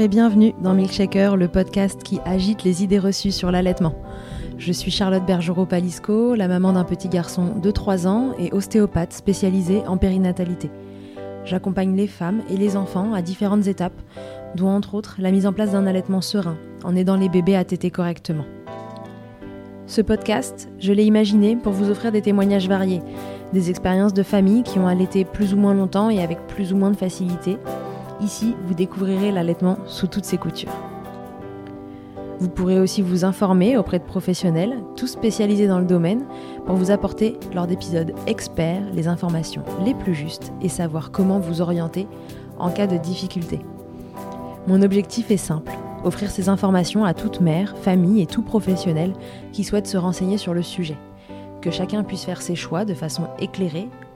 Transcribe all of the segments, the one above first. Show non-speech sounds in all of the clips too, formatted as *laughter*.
Et bienvenue dans Milkshaker, le podcast qui agite les idées reçues sur l'allaitement. Je suis Charlotte Bergerot-Palisco, la maman d'un petit garçon de 3 ans et ostéopathe spécialisée en périnatalité. J'accompagne les femmes et les enfants à différentes étapes, dont entre autres la mise en place d'un allaitement serein, en aidant les bébés à téter correctement. Ce podcast, je l'ai imaginé pour vous offrir des témoignages variés, des expériences de familles qui ont allaité plus ou moins longtemps et avec plus ou moins de facilité. Ici, vous découvrirez l'allaitement sous toutes ses coutures. Vous pourrez aussi vous informer auprès de professionnels, tous spécialisés dans le domaine, pour vous apporter, lors d'épisodes experts, les informations les plus justes et savoir comment vous orienter en cas de difficulté. Mon objectif est simple, offrir ces informations à toute mère, famille et tout professionnel qui souhaite se renseigner sur le sujet. Que chacun puisse faire ses choix de façon éclairée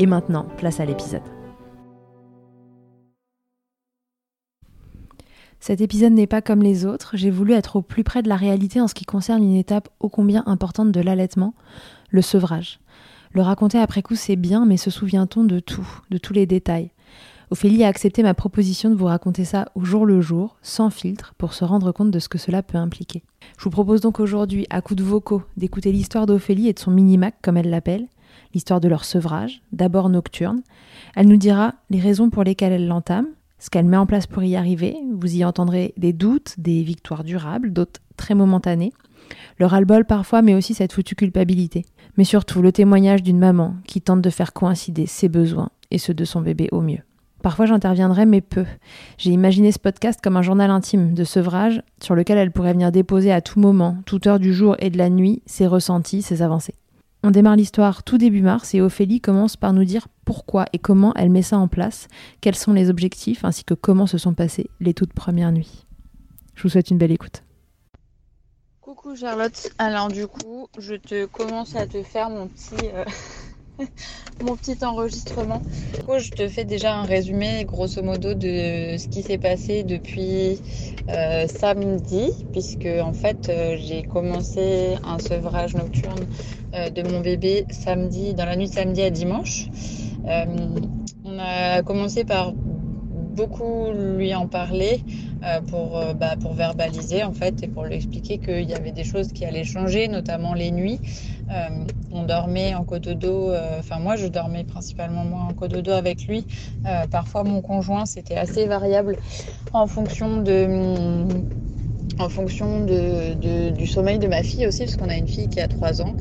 Et maintenant, place à l'épisode. Cet épisode n'est pas comme les autres, j'ai voulu être au plus près de la réalité en ce qui concerne une étape ô combien importante de l'allaitement, le sevrage. Le raconter après coup c'est bien, mais se souvient-on de tout, de tous les détails? Ophélie a accepté ma proposition de vous raconter ça au jour le jour, sans filtre, pour se rendre compte de ce que cela peut impliquer. Je vous propose donc aujourd'hui, à coups de vocaux, d'écouter l'histoire d'Ophélie et de son mini-mac, comme elle l'appelle, l'histoire de leur sevrage, d'abord nocturne. Elle nous dira les raisons pour lesquelles elle l'entame, ce qu'elle met en place pour y arriver. Vous y entendrez des doutes, des victoires durables, d'autres très momentanées. Le ras-le-bol parfois, mais aussi cette foutue culpabilité. Mais surtout le témoignage d'une maman qui tente de faire coïncider ses besoins et ceux de son bébé au mieux. Parfois j'interviendrai, mais peu. J'ai imaginé ce podcast comme un journal intime de sevrage sur lequel elle pourrait venir déposer à tout moment, toute heure du jour et de la nuit, ses ressentis, ses avancées. On démarre l'histoire tout début mars et Ophélie commence par nous dire pourquoi et comment elle met ça en place, quels sont les objectifs ainsi que comment se sont passées les toutes premières nuits. Je vous souhaite une belle écoute. Coucou Charlotte, alors du coup je te commence à te faire mon petit... Euh, *laughs* mon petit enregistrement. je te fais déjà un résumé grosso modo de ce qui s'est passé depuis euh, samedi, puisque en fait euh, j'ai commencé un sevrage nocturne de mon bébé samedi, dans la nuit samedi à dimanche. on a commencé par beaucoup lui en parler euh, pour, euh, bah, pour verbaliser en fait et pour lui expliquer qu'il y avait des choses qui allaient changer, notamment les nuits. Euh, on dormait en cododo, enfin moi je dormais principalement moi en cododo avec lui. parfois mon conjoint c'était assez variable en fonction de en fonction du sommeil de ma fille aussi, parce qu'on a une fille qui a 3 ans,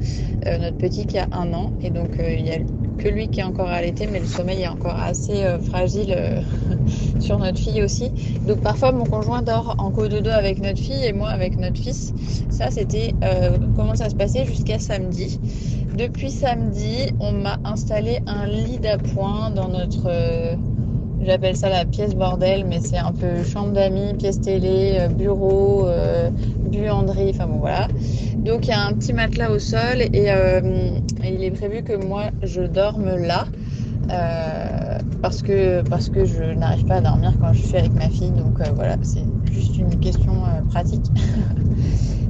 notre petit qui a 1 an, et donc il y a que lui qui est encore allaité, mais le sommeil est encore assez euh, fragile euh, *laughs* sur notre fille aussi. Donc parfois mon conjoint dort en co-dodo avec notre fille et moi avec notre fils. Ça c'était euh, comment ça se passait jusqu'à samedi. Depuis samedi, on m'a installé un lit d'appoint dans notre J'appelle ça la pièce bordel, mais c'est un peu chambre d'amis, pièce télé, bureau, buanderie, enfin bon voilà. Donc il y a un petit matelas au sol et, euh, il est prévu que moi je dorme là euh, parce que parce que je n'arrive pas à dormir quand je suis avec ma fille. Donc euh, voilà, c'est juste une question pratique.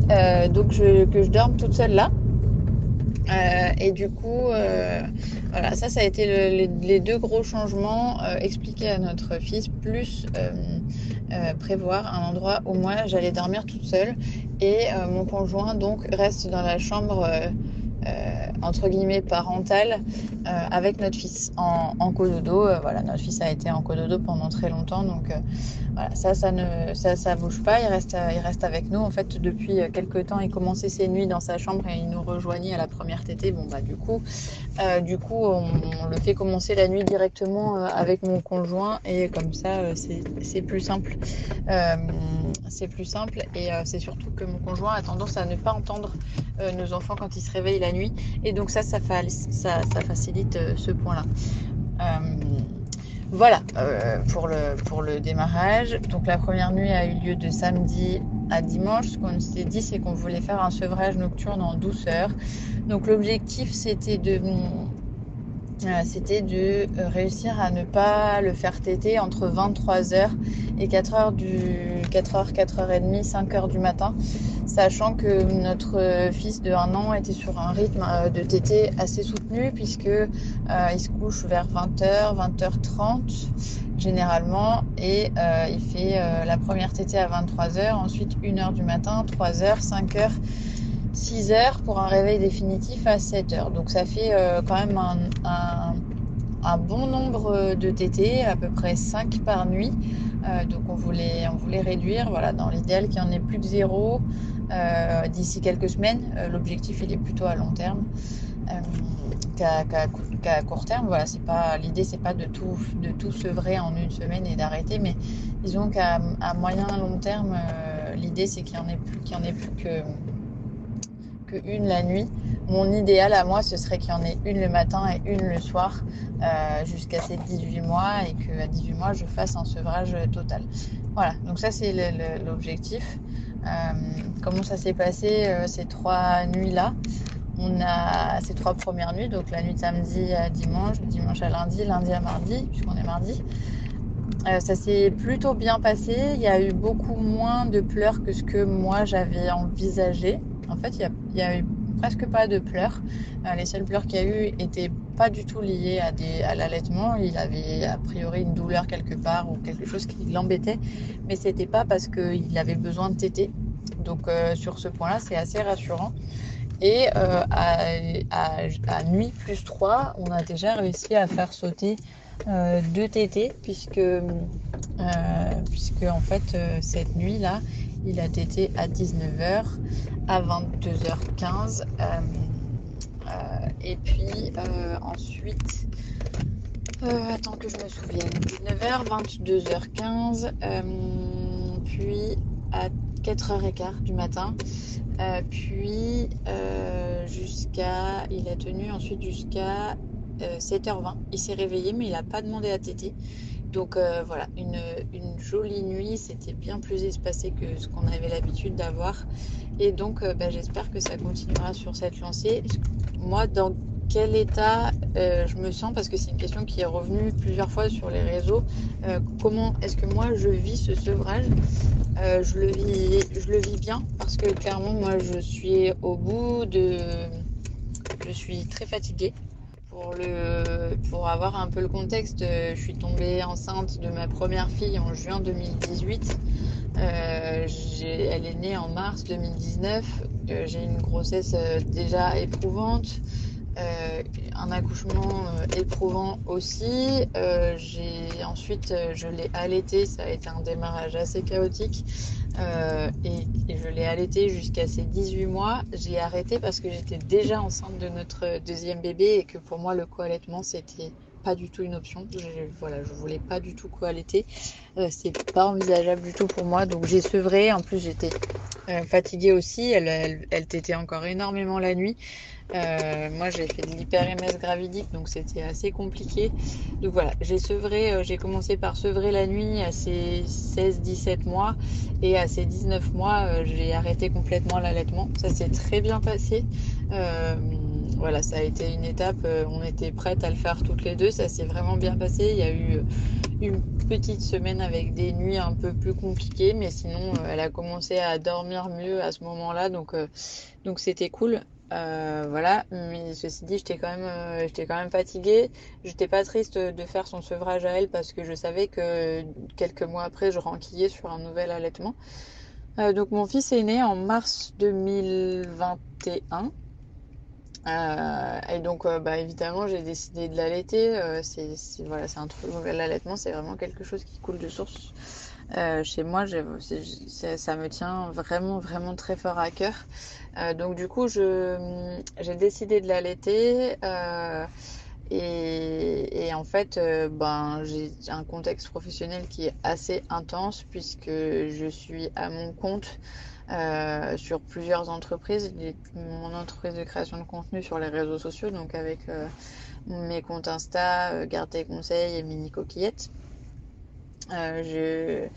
*laughs* donc que je dorme toute seule là. Et du coup, voilà, ça, ça a été les, deux gros changements expliqués à notre fils, plus prévoir un endroit où moi j'allais dormir toute seule. Et euh, mon conjoint donc reste dans la chambre euh, euh, entre guillemets parentale avec notre fils en, en cododo. voilà, notre fils a été en cododo pendant très longtemps, donc voilà, ça, ça ne, ça, ça bouge pas. Il reste, il reste avec nous. En fait, depuis quelques temps, il commençait ses nuits dans sa chambre et il nous rejoignait à la première tétée. Bon bah du coup, du coup, on, le fait commencer la nuit directement avec mon conjoint et comme ça, c'est plus simple c'est plus simple et euh, c'est surtout que mon conjoint a tendance à ne pas entendre euh, nos enfants quand ils se réveillent la nuit et donc ça, ça, facilite euh, ce point-là. Voilà pour, le, pour le démarrage. Donc la première nuit a eu lieu de samedi à dimanche. Ce qu'on s'est dit, c'est qu'on voulait faire un sevrage nocturne en douceur. Donc l'objectif, c'était de euh, c'était de euh, réussir à ne pas le faire téter entre 23h et 4h du 4h, 4h30, 5h du matin, sachant que notre fils de 1 an était sur un rythme euh, de tété assez soutenu puisque il se couche vers 20h, 20h30 généralement et il fait la première tétée à 23h, ensuite 1h du matin, 3h, 5h 6 heures pour un réveil définitif à 7 heures. Donc ça fait euh, quand même un, bon nombre de TT, à peu près 5 par nuit. Euh, donc on voulait, réduire, voilà, dans l'idéal qu'il n'y en ait plus de zéro euh, d'ici quelques semaines. L'objectif il est plutôt à long terme. qu'à court terme, voilà, c'est pas l'idée, c'est pas de tout de tout sevrer en une semaine et d'arrêter, mais disons qu'à moyen long terme, l'idée c'est qu'il y en ait plus, qu'il en ait plus que une la nuit. Mon idéal à moi, ce serait qu'il y en ait une le matin et une le soir euh, jusqu'à ces 18 mois et qu'à 18 mois, je fasse un sevrage total. Voilà, donc ça c'est l'objectif. Euh, comment ça s'est passé euh, ces trois nuits-là? On a ces trois premières nuits, donc la nuit de samedi à dimanche, dimanche à lundi, lundi à mardi, puisqu'on est mardi. ça s'est plutôt bien passé. Il y a eu beaucoup moins de pleurs que ce que moi j'avais envisagé. En fait, il n'y a, eu presque pas de pleurs. Euh, les seuls pleurs qu'il y a eu étaient pas du tout liés à, à l'allaitement. Il avait a priori une douleur quelque part ou quelque chose qui l'embêtait, mais c'était pas parce qu'il avait besoin de téter. Donc euh, sur ce point-là, c'est assez rassurant. Et euh, à, nuit plus 3, on a déjà réussi à faire sauter deux tétés, puisque, puisque en fait, cette nuit-là, il a tété à 19h, à 22h15. Euh, euh, et puis euh, ensuite, attends que je me souvienne, 19h, 22h15, puis à 4h15 du matin. puis jusqu'à, il a tenu ensuite jusqu'à 7h20. Il s'est réveillé, mais il n'a pas demandé à téter. Donc euh, voilà, une, jolie nuit, c'était bien plus espacé que ce qu'on avait l'habitude d'avoir. Et donc euh, bah, j'espère que ça continuera sur cette lancée. Moi, dans quel état euh, je me sens? Parce que c'est une question qui est revenue plusieurs fois sur les réseaux. comment est-ce que moi je vis ce sevrage? Je, le vis, je le vis bien? Parce que clairement moi je suis au bout de... Je suis très fatiguée. Pour, avoir un peu le contexte, euh, je suis tombée enceinte de ma première fille en juin 2018. Euh, elle est née en mars 2019. Euh, j'ai une grossesse déjà éprouvante. Un accouchement éprouvant aussi. j'ai ensuite je l'ai allaité, ça a été un démarrage assez chaotique. Euh, et, je l'ai allaité jusqu'à ses 18 mois. J'ai arrêté parce que j'étais déjà enceinte de notre deuxième bébé et que pour moi le co-allaitement c'était pas du tout une option. Je, voilà, je voulais pas du tout co-allaiter. Euh, c'est pas envisageable du tout pour moi. Donc j'ai sevré. En plus j'étais euh, fatiguée aussi. Elle, elle, elle t'était encore énormément la nuit. Euh, moi, j'ai fait de l'hyper-MS gravidique, donc c'était assez compliqué. Donc voilà, j'ai sevré, euh, j'ai commencé par sevrer la nuit à ses 16-17 mois et à ses 19 mois, euh, j'ai arrêté complètement l'allaitement. Ça s'est très bien passé. voilà, ça a été une étape, on était prêtes à le faire toutes les deux, ça s'est vraiment bien passé. Il y a eu une petite semaine avec des nuits un peu plus compliquées, mais sinon, elle a commencé à dormir mieux à ce moment-là, donc donc c'était cool. Euh, voilà, mais ceci dit, j'étais quand même, euh, j'étais quand même fatiguée. J'étais pas triste de faire son sevrage à elle parce que je savais que quelques mois après, je renquillais sur un nouvel allaitement. Euh, donc mon fils est né en mars 2021. et donc, bah, évidemment, j'ai décidé de l'allaiter. c'est, voilà, c'est un truc. L'allaitement, c'est vraiment quelque chose qui coule de source. chez moi, ça me tient vraiment, vraiment très fort à cœur. Euh, donc du coup, j'ai décidé de l'allaiter. Euh, Et, en fait, ben, j'ai un contexte professionnel qui est assez intense puisque je suis à mon compte sur plusieurs entreprises. Mon entreprise de création de contenu sur les réseaux sociaux, donc avec mes comptes Insta, Garde tes conseils et Mini Coquillette. je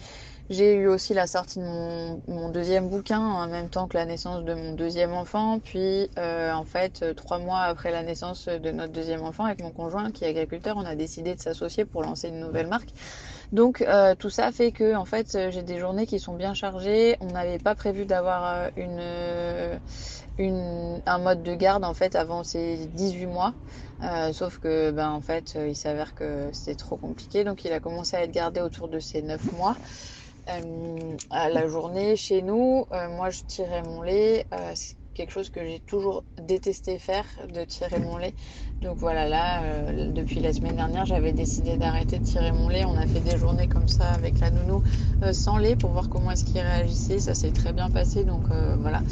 j'ai eu aussi la sortie de mon, deuxième bouquin en même temps que la naissance de mon deuxième enfant. Puis, euh, en fait, trois mois après la naissance de notre deuxième enfant, avec mon conjoint qui est agriculteur, on a décidé de s'associer pour lancer une nouvelle marque. Donc, euh, tout ça fait que, en fait, j'ai des journées qui sont bien chargées. On n'avait pas prévu d'avoir euh, une, une, un mode de garde en fait avant ces 18 mois. sauf que ben en fait il s'avère que c'était trop compliqué donc il a commencé à être gardé autour de ces 9 mois. Euh, à la journée chez nous, euh, moi je tirais mon lait. Euh, c'est quelque chose que j'ai toujours détesté faire, de tirer mon lait. Donc voilà, là, depuis la semaine dernière, j'avais décidé d'arrêter de tirer mon lait. On a fait des journées comme ça avec la nounou sans lait pour voir comment est-ce qu'il réagissait. Ça s'est très bien passé, donc voilà.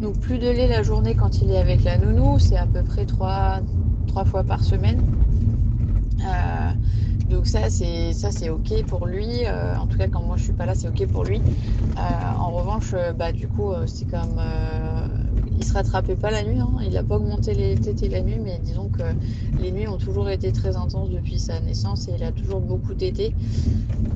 Donc plus de lait la journée quand il est avec la nounou, c'est à peu près trois, trois fois par semaine. Donc ça c'est ça c'est ok pour lui. Euh, en tout cas quand moi je suis pas là c'est ok pour lui. Euh, en revanche euh, bah du coup c'est comme il se rattrapait pas la nuit. Hein. Il a pas augmenté les tétés la nuit mais disons que les nuits ont toujours été très intenses depuis sa naissance et il a toujours beaucoup tété.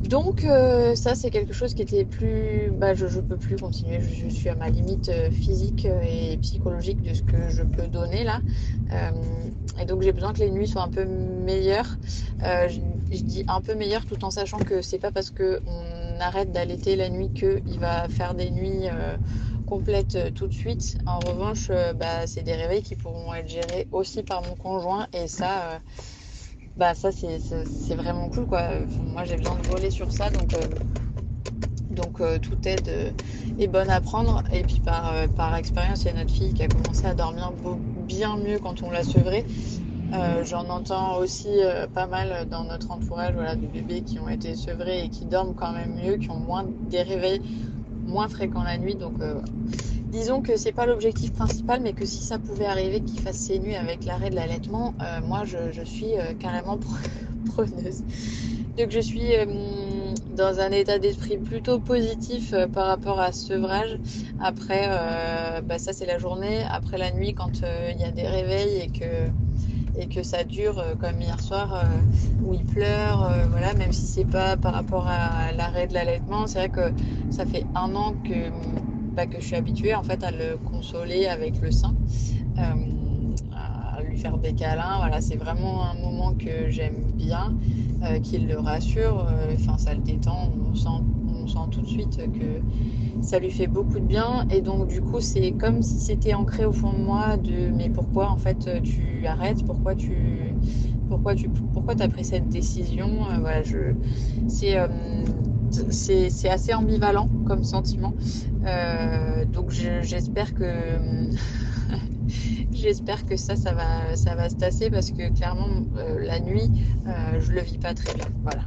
Donc ça c'est quelque chose qui était plus bah je, je peux plus continuer. Je, suis à ma limite physique et psychologique de ce que je peux donner là. et donc j'ai besoin que les nuits soient un peu meilleures je dis un peu meilleur tout en sachant que c'est pas parce que on arrête d'allaiter la nuit qu'il va faire des nuits euh, complètes euh, tout de suite. En revanche, euh, bah, c'est des réveils qui pourront être gérés aussi par mon conjoint et ça, bah, ça c'est vraiment cool quoi. moi j'ai besoin de voler sur ça donc. Donc toute aide est bonne à prendre. Et puis par, par expérience, il y a notre fille qui a commencé à dormir bien mieux quand on l'a sevrée. Euh, j'en entends aussi euh, pas mal dans notre entourage voilà, de bébés qui ont été sevrés et qui dorment quand même mieux, qui ont moins des réveils moins fréquents la nuit. Donc euh, disons que c'est pas l'objectif principal, mais que si ça pouvait arriver qu'il fasse ses nuits avec l'arrêt de l'allaitement, moi je, suis carrément *laughs* preneuse. Donc je suis dans un état d'esprit plutôt positif par rapport à ce sevrage. Après, bah, ça c'est la journée. Après la nuit, quand il y a des réveils et que et que ça dure euh, comme hier soir euh, où il pleure, euh, voilà, même si c'est pas par rapport à l'arrêt de l'allaitement, c'est vrai que ça fait un an que, bah, que je suis habituée en fait à le consoler avec le sein, à lui faire des câlins, voilà, c'est vraiment un moment que j'aime bien, qui le rassure, enfin ça le détend, on sent, on sent tout de suite que ça lui fait beaucoup de bien. Et donc du coup c'est comme si c'était ancré au fond de moi de mais pourquoi en fait tu arrêtes? Pourquoi tu pourquoi tu pourquoi as pris cette décision? Euh, voilà je euh, c'est c'est assez ambivalent comme sentiment. Euh, donc j'espère que *laughs* j'espère que ça ça va ça va se tasser parce que clairement la nuit je le vis pas très bien. Voilà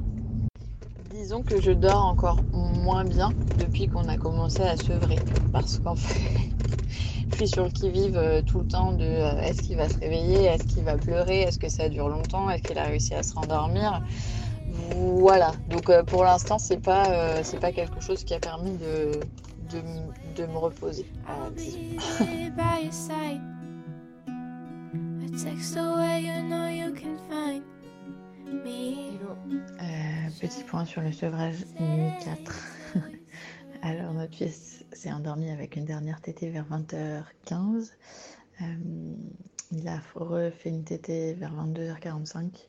disons que je dors encore moins bien depuis qu'on a commencé à sevrer. Parce qu'en fait, *laughs* je suis sur le qui-vive euh, tout le temps de euh, est-ce qu'il va se réveiller, est-ce qu'il va pleurer, est-ce que ça dure longtemps, est-ce qu'il a réussi à se rendormir. Voilà. Donc euh, pour l'instant, c'est pas, c'est pas quelque chose qui a permis de, de, me reposer. Petit point sur le sevrage nuit 4. *laughs* Alors, notre fils s'est endormi avec une dernière tétée vers 20h15. Euh, il a refait une tétée vers 22h45.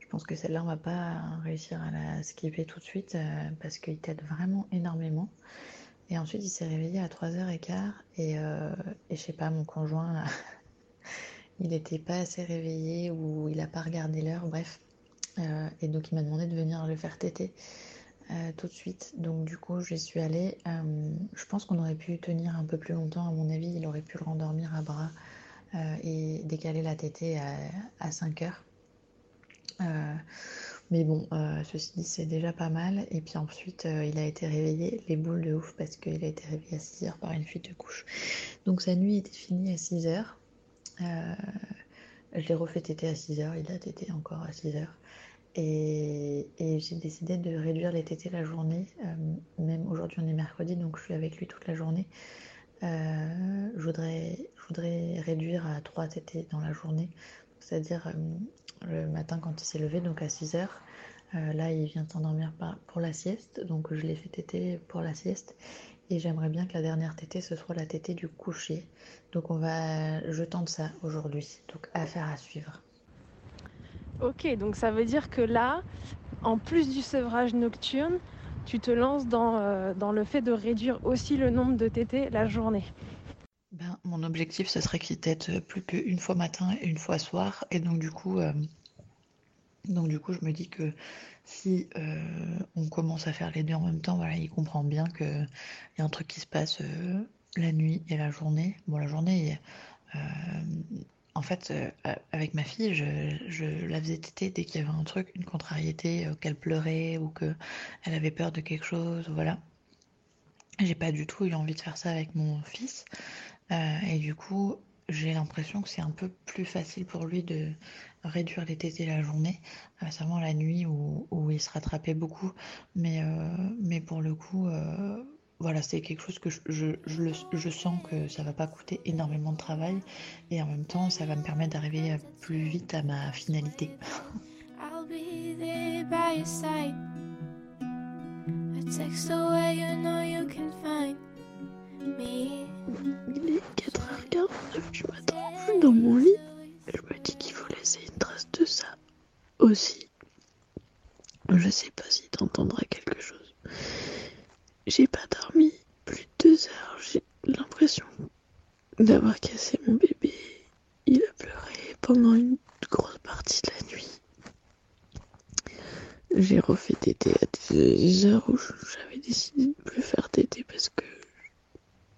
Je pense que celle-là, on va pas réussir à la skipper tout de suite euh, parce qu'il t'aide vraiment énormément. Et ensuite, il s'est réveillé à 3h15 et, euh, et je sais pas, mon conjoint, *laughs* il n'était pas assez réveillé ou il n'a pas regardé l'heure. Bref, euh, et donc il m'a demandé de venir le faire téter euh, tout de suite. Donc du coup j'y suis allée. Euh, je pense qu'on aurait pu tenir un peu plus longtemps. À mon avis, il aurait pu le rendormir à bras et décaler la tétée à, 5 heures. mais bon, ceci dit, c'est déjà pas mal. Et puis ensuite, il a été réveillé, les boules de ouf, parce qu'il a été réveillé à 6 heures par une fuite de couche. Donc sa nuit était finie à 6 heures. je l'ai refait téter à 6h, il a tété encore à 6h. Et, j'ai décidé de réduire les tétés la journée. même aujourd'hui, on est mercredi, donc je suis avec lui toute la journée. je, voudrais, je voudrais réduire à 3 tétés dans la journée, c'est-à-dire le matin quand il s'est levé, donc à 6 h là, il vient s'endormir pour la sieste, donc je l'ai fait téter pour la sieste. Et j'aimerais bien que la dernière tétée, ce soit la tétée du coucher. Donc on va, je tente ça aujourd'hui. Donc affaire à suivre. Ok, donc ça veut dire que là, en plus du sevrage nocturne, tu te lances dans, euh, dans le fait de réduire aussi le nombre de tétées la journée. Ben, mon objectif, ce serait qu'il tète plus qu'une fois matin et une fois soir. Et donc du coup, euh, donc du coup, je me dis que si euh, on commence à faire les deux en même temps, voilà, il comprend bien qu'il y a un truc qui se passe la nuit et la journée. Bon, la journée, en fait, avec ma fille, je, la faisais téter dès qu'il y avait un truc, une contrariété, qu'elle pleurait ou qu'elle avait peur de quelque chose, voilà. J'ai pas du tout eu envie de faire ça avec mon fils. et du coup, j'ai l'impression que c'est un peu plus facile pour lui de réduire les tétés la journée, seulement la nuit où, il se rattrapait beaucoup. Mais, euh, mais pour le coup, euh, voilà, c'est quelque chose que je, je, je, sens que ça va pas coûter énormément de travail et en même temps, ça va me permettre d'arriver plus vite à ma finalité. Il est 4h49 du matin, je suis dans mon lit. Je me dis qu'il faut laisser une trace de ça aussi. Je sais pas si t'entendras quelque chose. J'ai pas dormi plus de deux heures. J'ai l'impression d'avoir cassé mon bébé. Il a pleuré pendant une grosse partie de la nuit. J'ai refait tété à des heures où j'avais décidé de plus faire tété parce que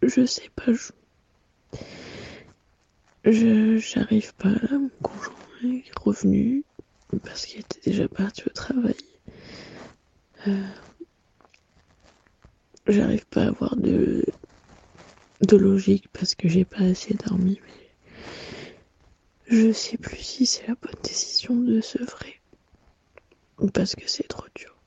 je sais pas. Je j'arrive pas. Mon conjoint est revenu parce qu'il était déjà parti au travail. Euh, j'arrive pas à avoir de de logique parce que j'ai pas assez dormi. Mais je sais plus si c'est la bonne décision de se vrai parce que c'est trop dur.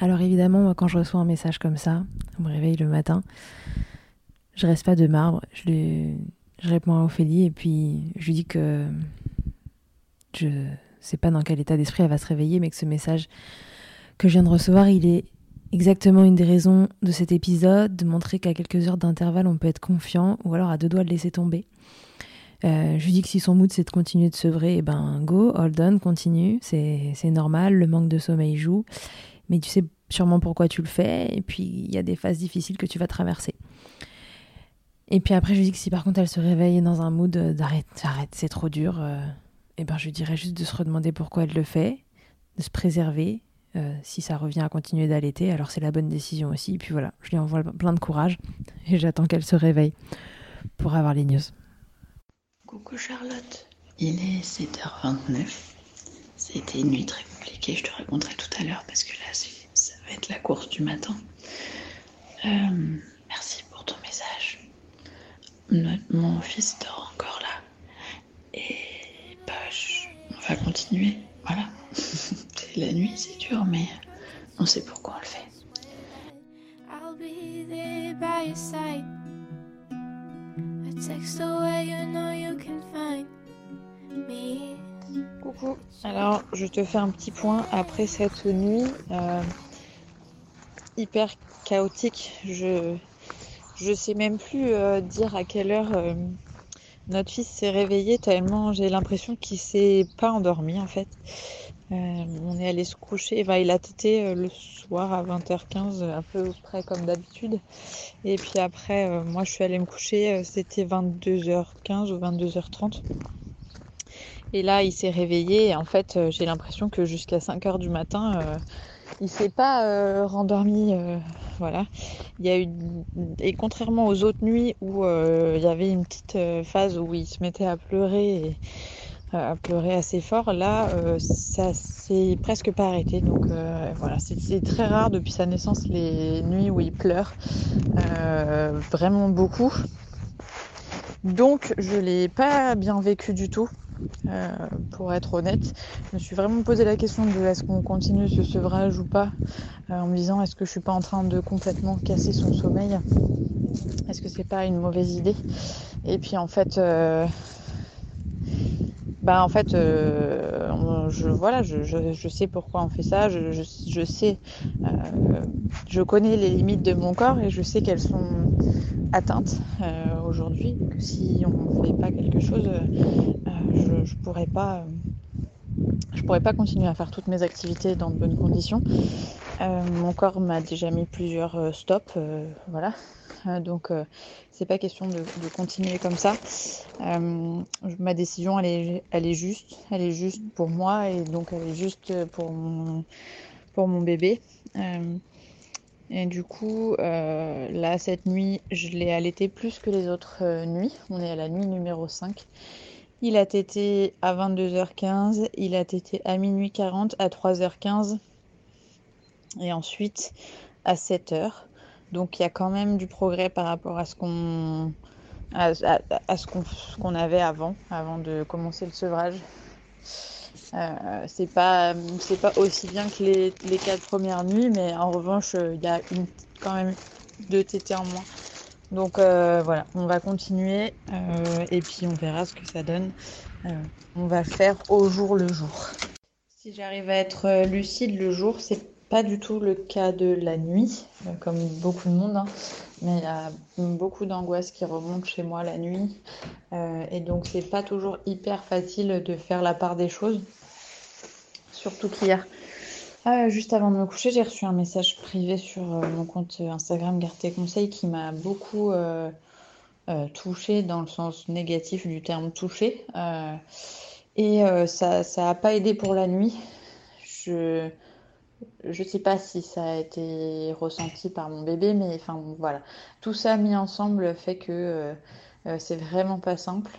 Alors évidemment, quand je reçois un message comme ça, on me réveille le matin, je reste pas de marbre, je, je réponds à Ophélie et puis je lui dis que je sais pas dans quel état d'esprit elle va se réveiller, mais que ce message que je viens de recevoir, il est exactement une des raisons de cet épisode, de montrer qu'à quelques heures d'intervalle, on peut être confiant ou alors à deux doigts de laisser tomber. Euh, je lui dis que si son mood c'est de continuer de sevrer, eh ben go, hold on, continue, c'est normal, le manque de sommeil joue mais tu sais sûrement pourquoi tu le fais, et puis il y a des phases difficiles que tu vas traverser. Et puis après, je lui dis que si par contre elle se réveille dans un mood d'arrête, arrête, c'est trop dur, et euh, eh ben je lui dirais juste de se redemander pourquoi elle le fait, de se préserver. Euh, si ça revient à continuer d'allaiter, alors c'est la bonne décision aussi. Et puis voilà, je lui envoie plein de courage et j'attends qu'elle se réveille pour avoir les news. Coucou Charlotte, il est 7h29. C'était une nuit très je te raconterai tout à l'heure parce que là, ça va être la course du matin. Euh, merci pour ton message. mon fils dort encore là. Et bah, on va continuer. Voilà. *laughs* la nuit, c'est dur, mais on sait pourquoi on le fait. Coucou. Alors, je te fais un petit point après cette nuit euh, hyper chaotique. Je je sais même plus euh, dire à quelle heure euh, notre fils s'est réveillé tellement j'ai l'impression qu'il s'est pas endormi en fait. On est allé se coucher, il a tété le soir à 20h15 à peu près comme d'habitude. Et puis après, moi je suis allée me coucher, c'était 22h15 ou 22h30. Et là, il s'est réveillé en fait, euh, j'ai l'impression que jusqu'à 5 heures du matin, euh, il s'est pas euh, rendormi. voilà. Il y a eu et contrairement aux autres nuits où il y avait une petite phase où il se mettait à pleurer à pleurer assez fort, là, ça s'est presque pas arrêté. Donc voilà, c'est très rare depuis sa naissance les nuits où il pleure vraiment beaucoup. Donc je l'ai pas bien vécu du tout. Euh, pour être honnête, je me suis vraiment posé la question de est-ce qu'on continue ce sevrage ou pas, en me disant est-ce que je suis pas en train de complètement casser son sommeil, est-ce que c'est pas une mauvaise idée? Et puis en fait, bah en fait, euh, je voilà, je, sais pourquoi on fait ça. Je, je, sais, euh, je connais les limites de mon corps et je sais qu'elles sont atteintes euh, aujourd'hui. Que si on ne fait pas quelque chose, je, je pourrais pas, je pourrais pas continuer à faire toutes mes activités dans de bonnes conditions. Mon corps m'a déjà mis plusieurs stops, voilà. Donc c'est pas question de, continuer comme ça. Euh, ma décision, elle est, elle est juste. Elle est juste pour moi et donc elle est juste pour mon, pour mon bébé. Euh, et du coup, euh, là, cette nuit, je l'ai allaité plus que les autres nuits. On est à la nuit numéro 5. Il a tété à 22h15, il a tété à minuit 40, à 3h15 et ensuite à 7h. Donc il y a quand même du progrès par rapport à ce qu'on à, ce qu'on avait avant, avant de commencer le sevrage. Euh, c'est pas c'est pas aussi bien que les, les quatre premières nuits, mais en revanche il y a une, quand même deux tétés en moins. Donc euh, voilà, on va continuer euh, et puis on verra ce que ça donne. on va faire au jour le jour. Si j'arrive à être lucide le jour, c'est pas du tout le cas de la nuit, euh, comme beaucoup de monde, hein. mais il y a beaucoup d'angoisse qui remonte chez moi la nuit. Euh, et donc, c'est pas toujours hyper facile de faire la part des choses. Surtout qu'hier, euh, juste avant de me coucher, j'ai reçu un message privé sur mon compte Instagram Garde tes conseils qui m'a beaucoup touché dans le sens négatif du terme touché. et ça n'a pas aidé pour la nuit. Je je sais pas si ça a été ressenti par mon bébé, mais enfin voilà. Tout ça mis ensemble fait que euh, euh, c'est vraiment pas simple.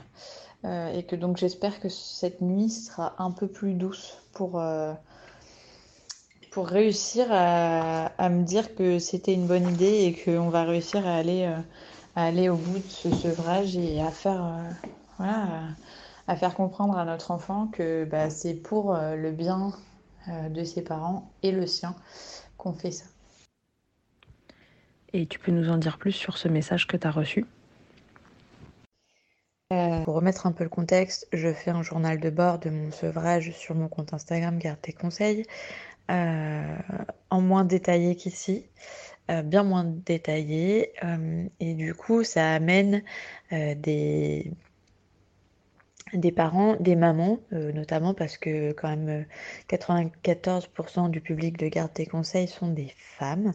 Euh, et que donc j'espère que cette nuit sera un peu plus douce pour, réussir à, me dire que c'était une bonne idée et qu'on va réussir à aller, au bout de ce sevrage et à faire, comprendre à notre enfant que bah, c'est pour le bien de ses parents et le sien qu'on fait ça. Et tu peux nous en dire plus sur ce message que tu as reçu? Euh, Pour remettre un peu le contexte, je fais un journal de bord de mon sevrage sur mon compte Instagram Garde tes conseils, euh, en moins détaillé qu'ici. bien moins détaillé et du coup ça amène des, des parents, des mamans, euh, notamment parce que quand même 94% euh, du public de garde des conseils sont des femmes,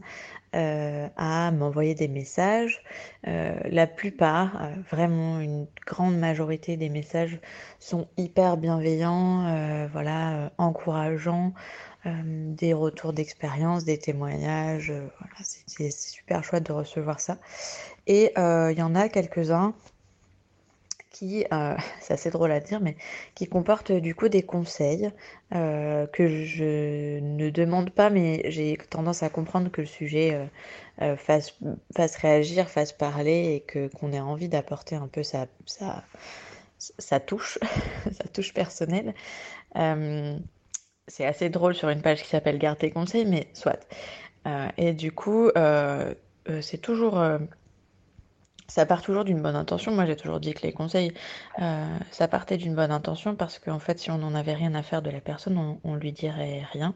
euh, à m'envoyer des messages. la plupart, vraiment une grande majorité des messages sont hyper bienveillants, voilà, encourageants, des retours d'expérience, des témoignages. voilà, c'est super chouette de recevoir ça. Et il y en a quelques-uns qui, euh, *laughs* c'est assez drôle à dire, mais qui comporte du coup des conseils euh, que je ne demande pas, mais j'ai tendance à comprendre que le sujet euh, fasse, fasse, réagir, fasse parler et que qu'on ait envie d'apporter un peu sa, sa, sa touche, *laughs* sa touche personnelle. c'est assez drôle sur une page qui s'appelle Garde tes conseils, mais soit. et du coup, c'est toujours ça part toujours d'une bonne intention. Moi, j'ai toujours dit que les conseils, euh, ça partait d'une bonne intention parce qu'en fait, si on n'en avait rien à faire de la personne, on, on lui dirait rien.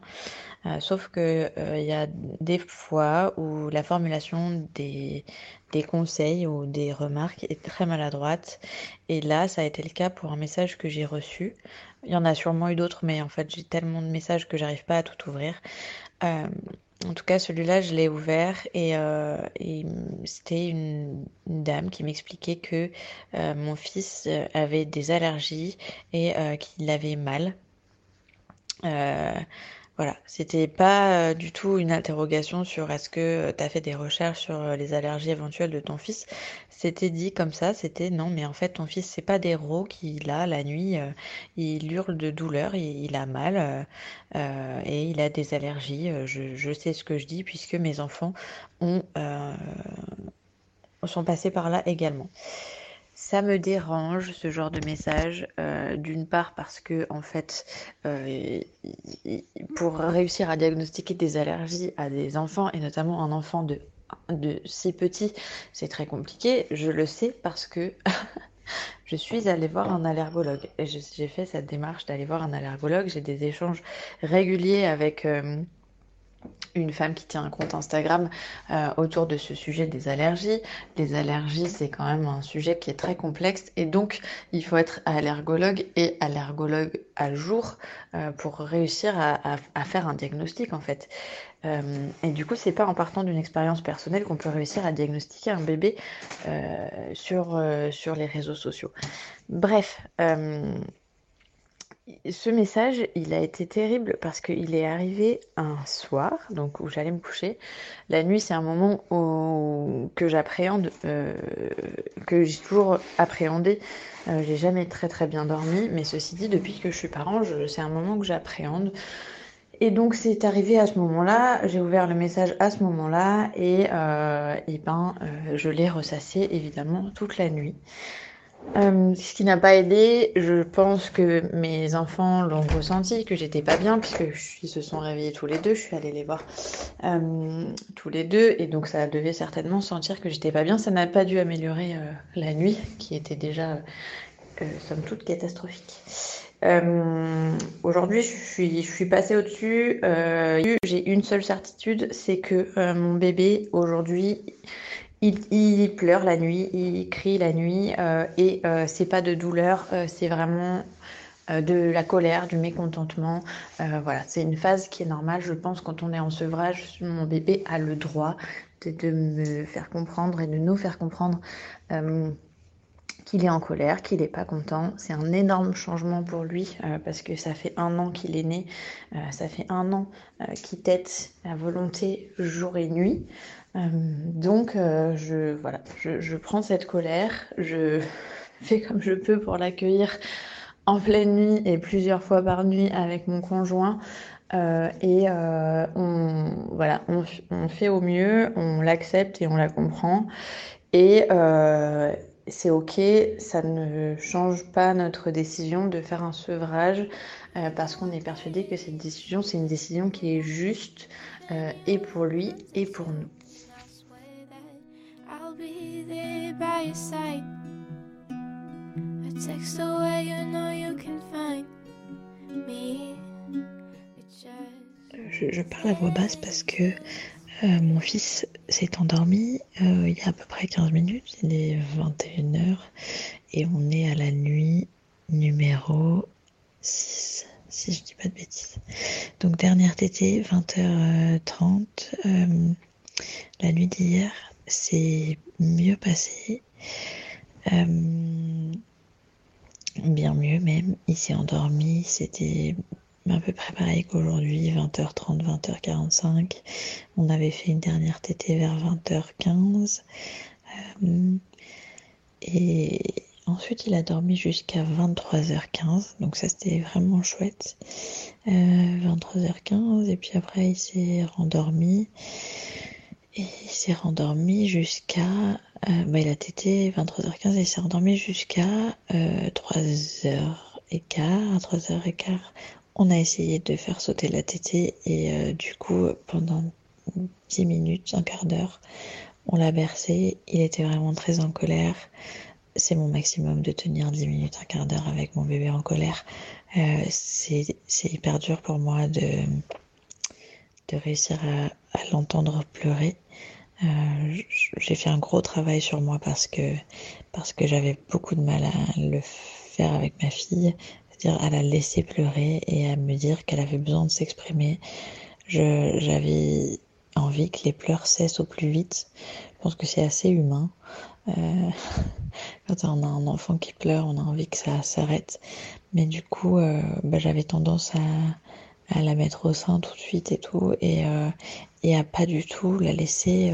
Euh, sauf que euh, il y a des fois où la formulation des, des conseils ou des remarques est très maladroite. Et là, ça a été le cas pour un message que j'ai reçu. Il y en a sûrement eu d'autres, mais en fait, j'ai tellement de messages que j'arrive pas à tout ouvrir. En tout cas, celui-là, je l'ai ouvert et, euh, c'était une, dame qui m'expliquait que euh, mon fils euh, avait des allergies et qu'il avait mal. Voilà, c'était pas du tout une interrogation sur est-ce que tu as fait des recherches sur les allergies éventuelles de ton fils. C'était dit comme ça, c'était non, mais en fait ton fils c'est pas des rots qu'il a la nuit, il hurle de douleur, il, a mal et il a des allergies. Je, sais ce que je dis puisque mes enfants ont sont passés par là également. Ça me dérange ce genre de message, euh, d'une part parce que en fait, euh, pour réussir à diagnostiquer des allergies à des enfants et notamment un enfant de, de si petit, c'est très compliqué. Je le sais parce que *laughs* je suis allée voir un allergologue et j'ai fait cette démarche d'aller voir un allergologue. J'ai des échanges réguliers avec euh, une femme qui tient un compte Instagram euh, autour de ce sujet des allergies. Les allergies, c'est quand même un sujet qui est très complexe et donc il faut être allergologue et allergologue à jour euh, pour réussir à, faire un diagnostic en fait. Euh, et du coup, c'est pas en partant d'une expérience personnelle qu'on peut réussir à diagnostiquer un bébé sur, sur les réseaux sociaux. Bref, ce message, il a été terrible parce qu'il est arrivé un soir, donc où j'allais me coucher. La nuit, c'est un moment où, que j'appréhende, euh, que j'ai toujours appréhendé. Euh, j'ai jamais très très bien dormi, mais ceci dit, depuis que je suis parent, c'est un moment que j'appréhende. Et donc c'est arrivé à ce moment-là, j'ai ouvert le message à ce moment-là et, euh, et ben, euh, je l'ai ressassé évidemment toute la nuit. Euh, ce qui n'a pas aidé, je pense que mes enfants l'ont ressenti, que j'étais pas bien, puisque ils se sont réveillés tous les deux, je suis allée les voir euh, tous les deux, et donc ça devait certainement sentir que j'étais pas bien. Ça n'a pas dû améliorer la nuit, qui était déjà, somme toute, catastrophique. Aujourd'hui, je suis, je suis passée au-dessus. J'ai une seule certitude, c'est que mon bébé, aujourd'hui, il, pleure la nuit, il crie la nuit euh, et euh, c'est pas de douleur, euh, c'est vraiment de la colère, du mécontentement. voilà, c'est une phase qui est normale. Je pense quand on est en sevrage, mon bébé a le droit de, me faire comprendre et de nous faire comprendre qu'il est en colère, qu'il n'est pas content. C'est un énorme changement pour lui parce que ça fait un an qu'il est né, ça fait un an qu'il tête à volonté jour et nuit. Euh, donc, euh, je, voilà, je, prends cette colère, je *laughs* fais comme je peux pour l'accueillir en pleine nuit et plusieurs fois par nuit avec mon conjoint. Euh, et on, voilà, on, fait au mieux, on l'accepte et on la comprend. Et c'est ok, ça ne change pas notre décision de faire un sevrage parce qu'on est persuadé que cette décision, c'est une décision qui est juste et pour lui et pour nous. Je, parle à voix basse parce que euh, mon fils s'est endormi euh, il y a à peu près 15 minutes, il est 21h et on est à la nuit numéro 6, si je dis pas de bêtises. Donc dernière tétée, 20h30. Euh, la nuit d'hier, c'est mieux passé. Euh, bien mieux même. Il s'est endormi. C'était un peu près pareil qu'aujourd'hui, 20h30, 20h45. On avait fait une dernière tétée vers 20h15. Euh, et ensuite, il a dormi jusqu'à 23h15. Donc ça, c'était vraiment chouette. 23h15. Euh, et puis après, il s'est rendormi. Et il s'est rendormi jusqu'à. Euh, bah, il a tété 23h15 et il s'est rendormi jusqu'à euh, 3h15. 3h15, on a essayé de faire sauter la tétée et euh, du coup, pendant 10 minutes, un quart d'heure, on l'a bercé. Il était vraiment très en colère. C'est mon maximum de tenir 10 minutes, un quart d'heure avec mon bébé en colère. Euh, c'est hyper dur pour moi de, réussir à, à l'entendre pleurer. Euh, j'ai fait un gros travail sur moi parce que parce que j'avais beaucoup de mal à le faire avec ma fille, à la laisser pleurer et à me dire qu'elle avait besoin de s'exprimer. J'avais envie que les pleurs cessent au plus vite. Je pense que c'est assez humain. Euh, *laughs* quand on a un enfant qui pleure, on a envie que ça s'arrête. Mais du coup, euh, bah, j'avais tendance à, à la mettre au sein tout de suite et tout, et, euh, et à pas du tout la laisser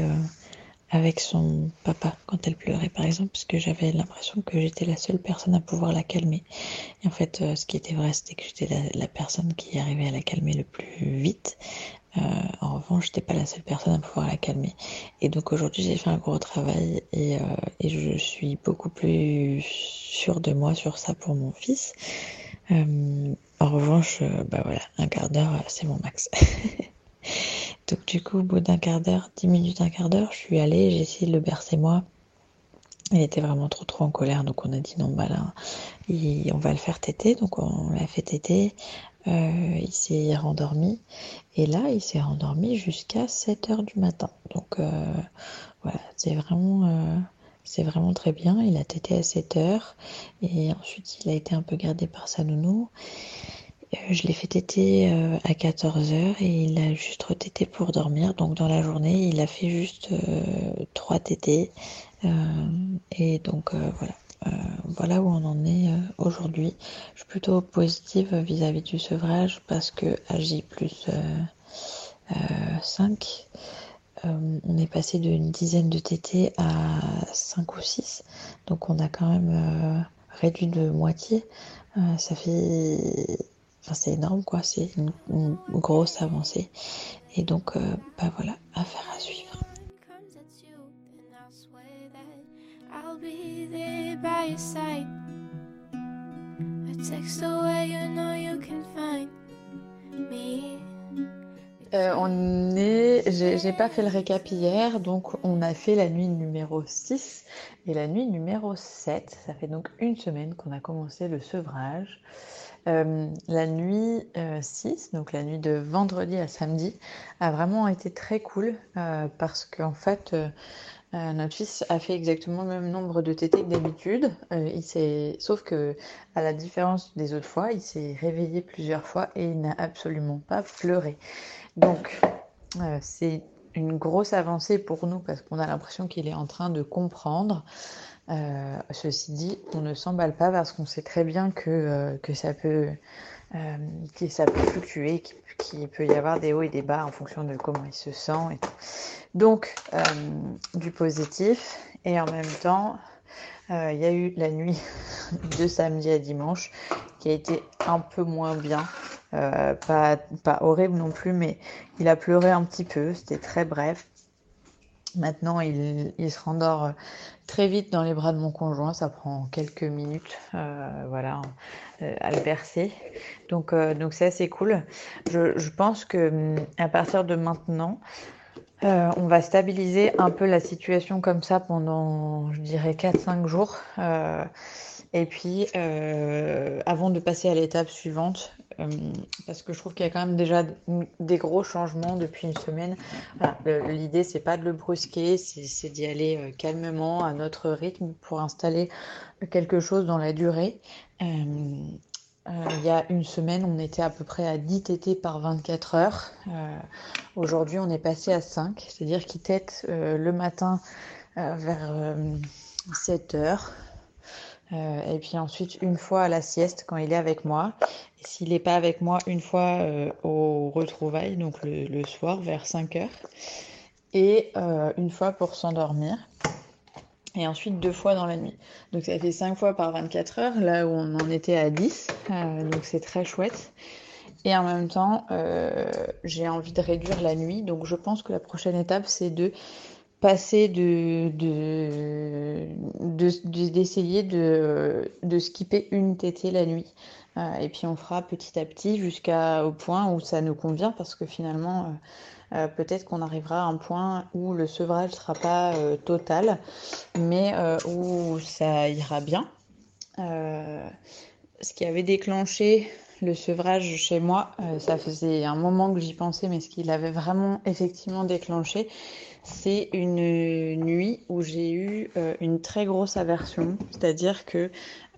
avec son papa quand elle pleurait par exemple, parce que j'avais l'impression que j'étais la seule personne à pouvoir la calmer. Et en fait, euh, ce qui était vrai, c'était que j'étais la, personne qui arrivait à la calmer le plus vite. en revanche, j'étais pas la seule personne à pouvoir la calmer. Et donc aujourd'hui, j'ai fait un gros travail et, et, je suis beaucoup plus sûre de moi sur ça pour mon fils. en revanche, bah voilà, un quart d'heure, c'est mon max. *laughs* Donc du coup, au bout d'un quart d'heure, dix minutes, un quart d'heure, je suis allée, j'ai essayé de le bercer moi. Il était vraiment trop trop en colère, donc on a dit non, bah là, on va le faire téter. Donc on l'a fait téter. Euh, il s'est rendormi. Et là, il s'est rendormi jusqu'à 7 heures du matin. Donc euh, voilà, c'est vraiment, euh, c'est vraiment très bien. Il a tété à 7 heures. Et ensuite, il a été un peu gardé par sa nounou. Euh, je l'ai fait téter euh, à 14h et il a juste retété pour dormir. Donc dans la journée, il a fait juste 3 euh, tétés. et donc voilà. voilà où on en est aujourd'hui. Je suis plutôt positive vis-à-vis du sevrage parce que AJ plus 5, on est passé d'une dizaine de tétés à 5 ou 6. Donc on a quand même réduit de moitié. ça fait c'est énorme, quoi. C'est une, grosse avancée. Et donc, euh, bah voilà, affaire à suivre. Euh, on est, j'ai pas fait le récap hier, donc on a fait la nuit numéro 6 et la nuit numéro 7. Ça fait donc une semaine qu'on a commencé le sevrage. Euh, la nuit 6, euh, donc la nuit de vendredi à samedi, a vraiment été très cool euh, parce qu'en fait, notre fils a fait exactement le même nombre de tétés que d'habitude. sauf que, à la différence des autres fois, il s'est réveillé plusieurs fois et il n'a absolument pas pleuré. Donc, c'est une grosse avancée pour nous parce qu'on a l'impression qu'il est en train de comprendre. Euh, ceci dit, on ne s'emballe pas parce qu'on sait très bien que, euh, que, ça, peut, euh, que ça peut fluctuer, qu'il peut y avoir des hauts et des bas en fonction de comment il se sent. Et tout. Donc, du positif et en même temps, il y a eu la nuit *laughs* de samedi à dimanche qui a été un peu moins bien. pas, pas horrible non plus, mais il a pleuré un petit peu, c'était très bref. Maintenant, il, se rendort très vite dans les bras de mon conjoint. Ça prend quelques minutes, euh, voilà, euh, à le bercer. Donc, euh, donc c'est assez cool. Je, je, pense que hum, à partir de maintenant, on va stabiliser un peu la situation comme ça pendant, je dirais, 4-5 jours. Et puis, euh, avant de passer à l'étape suivante, euh, parce que je trouve qu'il y a quand même déjà des gros changements depuis une semaine. L'idée, c'est pas de le brusquer, c'est d'y aller euh, calmement, à notre rythme, pour installer quelque chose dans la durée. il y a une semaine, on était à peu près à 10 TT par 24 heures. Aujourd'hui, on est passé à 5, c'est-à-dire qu'il tête le matin vers 7 heures, euh, et puis ensuite, une fois à la sieste quand il est avec moi. S'il n'est pas avec moi, une fois euh, au retrouvailles, donc le, soir vers 5 heures. Et euh, une fois pour s'endormir. Et ensuite deux fois dans la nuit. Donc ça fait 5 fois par 24 heures, là où on en était à 10. donc c'est très chouette. Et en même temps, j'ai envie de réduire la nuit. Donc je pense que la prochaine étape, c'est de passer de, d'essayer de, de, skipper une tétée la nuit. Euh, et puis on fera petit à petit jusqu'au point où ça nous convient parce que finalement, euh, euh, peut-être qu'on arrivera à un point où le sevrage ne sera pas total, mais où ça ira bien. ce qui avait déclenché le sevrage chez moi, ça faisait un moment que j'y pensais, mais ce qui l'avait vraiment effectivement déclenché, c'est une nuit où j'ai eu euh, une très grosse aversion, c'est-à-dire que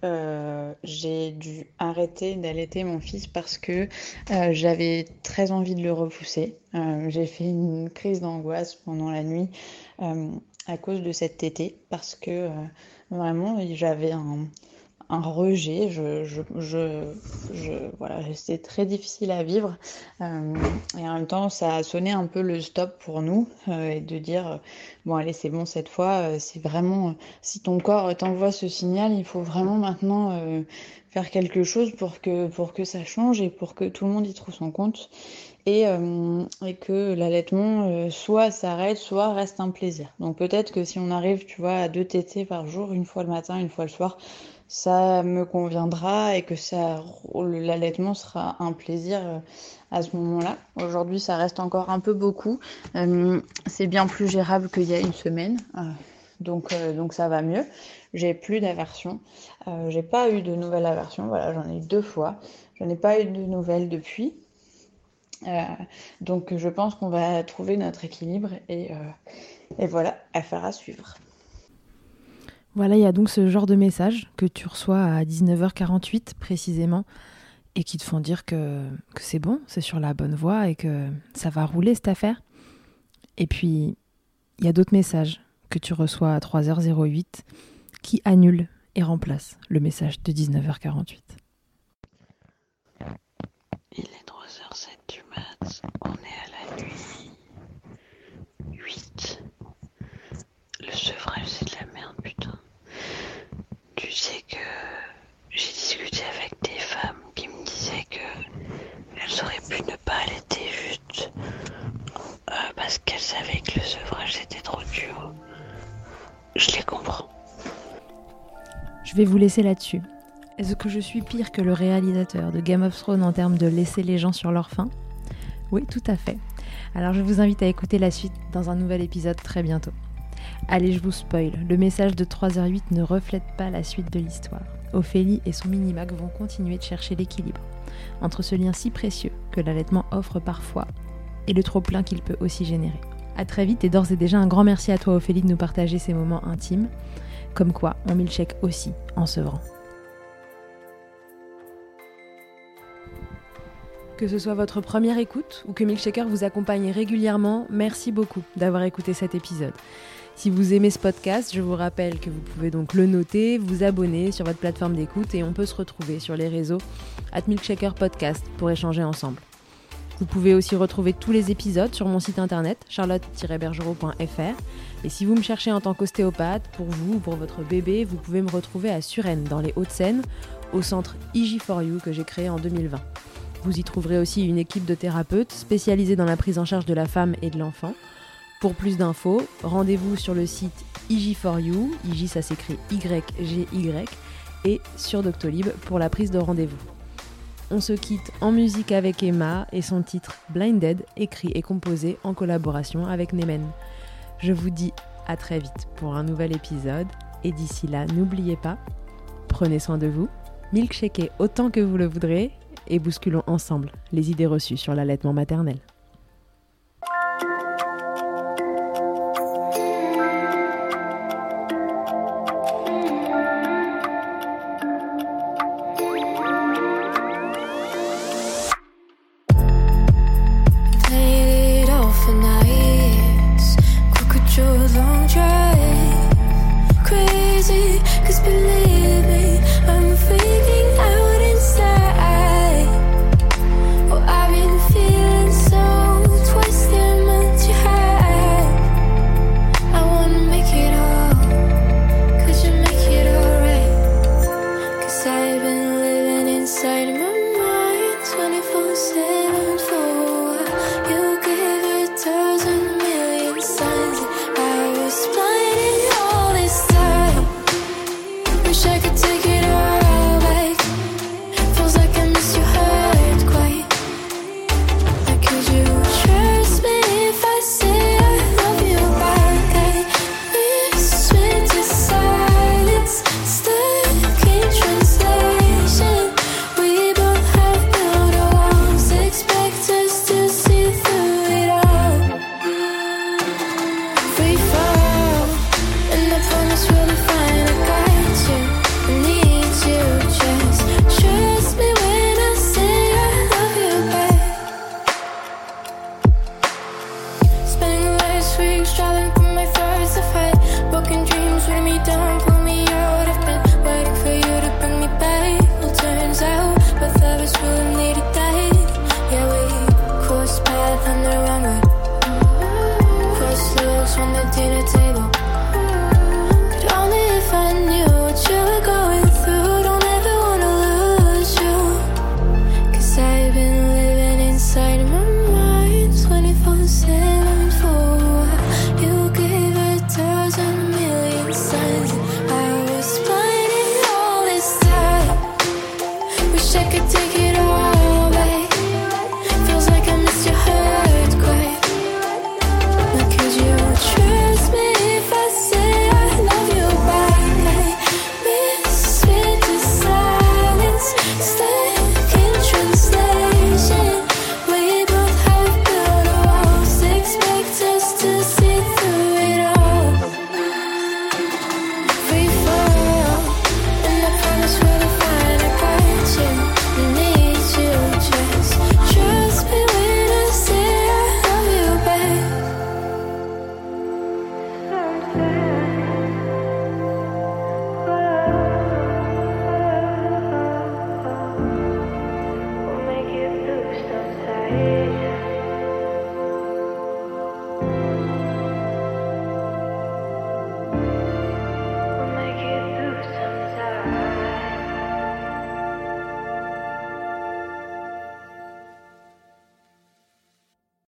euh, j'ai dû arrêter d'allaiter mon fils parce que euh, j'avais très envie de le repousser. j'ai fait une crise d'angoisse pendant la nuit à cause de cette tétée parce que vraiment j'avais un, un rejet. Je, je, je, voilà, c'était très difficile à vivre. Euh, et en même temps, ça a sonné un peu le stop pour nous euh, et de dire bon, allez, c'est bon cette fois. Euh, c'est vraiment si ton corps t'envoie ce signal, il faut vraiment maintenant faire quelque chose pour que pour que ça change et pour que tout le monde y trouve son compte. et, et que l'allaitement soit s'arrête, soit reste un plaisir. Donc peut-être que si on arrive, tu vois, à deux tétés par jour, une fois le matin, une fois le soir, ça me conviendra et que ça l'allaitement sera un plaisir euh, à ce moment-là. Aujourd'hui, ça reste encore un peu beaucoup. Euh, c'est bien plus gérable qu'il y a une semaine. Euh, donc, donc ça va mieux. J'ai plus d'aversion. j'ai pas eu de nouvelles aversions. Voilà, j'en ai eu deux fois. Je n'ai pas eu de nouvelles depuis. donc je pense qu'on va trouver notre équilibre et, et voilà, affaire à suivre. Voilà, il y a donc ce genre de message que tu reçois à 19h48 précisément et qui te font dire que, que c'est bon, c'est sur la bonne voie et que ça va rouler cette affaire. Et puis, il y a d'autres messages que tu reçois à 3h08 qui annulent et remplacent le message de 19h48. Il est 3h07 du mat, on est à la nuit 8. Le sevrage, c'est de la merde, putain. Tu sais que j'ai discuté avec des femmes qui me disaient que elles auraient pu ne pas allaiter juste euh, parce qu'elles savaient que le sevrage était trop dur. Je les comprends. Je vais vous laisser là-dessus. Est-ce que je suis pire que le réalisateur de Game of Thrones en termes de laisser les gens sur leur faim? Oui, tout à fait. Alors je vous invite à écouter la suite dans un nouvel épisode très bientôt. Allez, je vous spoil, le message de 3h08 ne reflète pas la suite de l'histoire. Ophélie et son mini-mac vont continuer de chercher l'équilibre entre ce lien si précieux que l'allaitement offre parfois et le trop-plein qu'il peut aussi générer. A très vite et d'ores et déjà un grand merci à toi Ophélie de nous partager ces moments intimes, comme quoi on milkshake aussi en sevrant. Que ce soit votre première écoute ou que Milkshaker vous accompagne régulièrement, merci beaucoup d'avoir écouté cet épisode. Si vous aimez ce podcast, je vous rappelle que vous pouvez donc le noter, vous abonner sur votre plateforme d'écoute et on peut se retrouver sur les réseaux at pour échanger ensemble. Vous pouvez aussi retrouver tous les épisodes sur mon site internet charlotte-bergerot.fr et si vous me cherchez en tant qu'ostéopathe, pour vous ou pour votre bébé, vous pouvez me retrouver à Suresnes dans les Hauts-de-Seine au centre IG4U que j'ai créé en 2020. Vous y trouverez aussi une équipe de thérapeutes spécialisés dans la prise en charge de la femme et de l'enfant pour plus d'infos, rendez-vous sur le site IG4U, IG ça s'écrit Y-G-Y, et sur Doctolib pour la prise de rendez-vous. On se quitte en musique avec Emma et son titre Blinded, écrit et composé en collaboration avec Nemen. Je vous dis à très vite pour un nouvel épisode, et d'ici là, n'oubliez pas, prenez soin de vous, milkshakez autant que vous le voudrez, et bousculons ensemble les idées reçues sur l'allaitement maternel.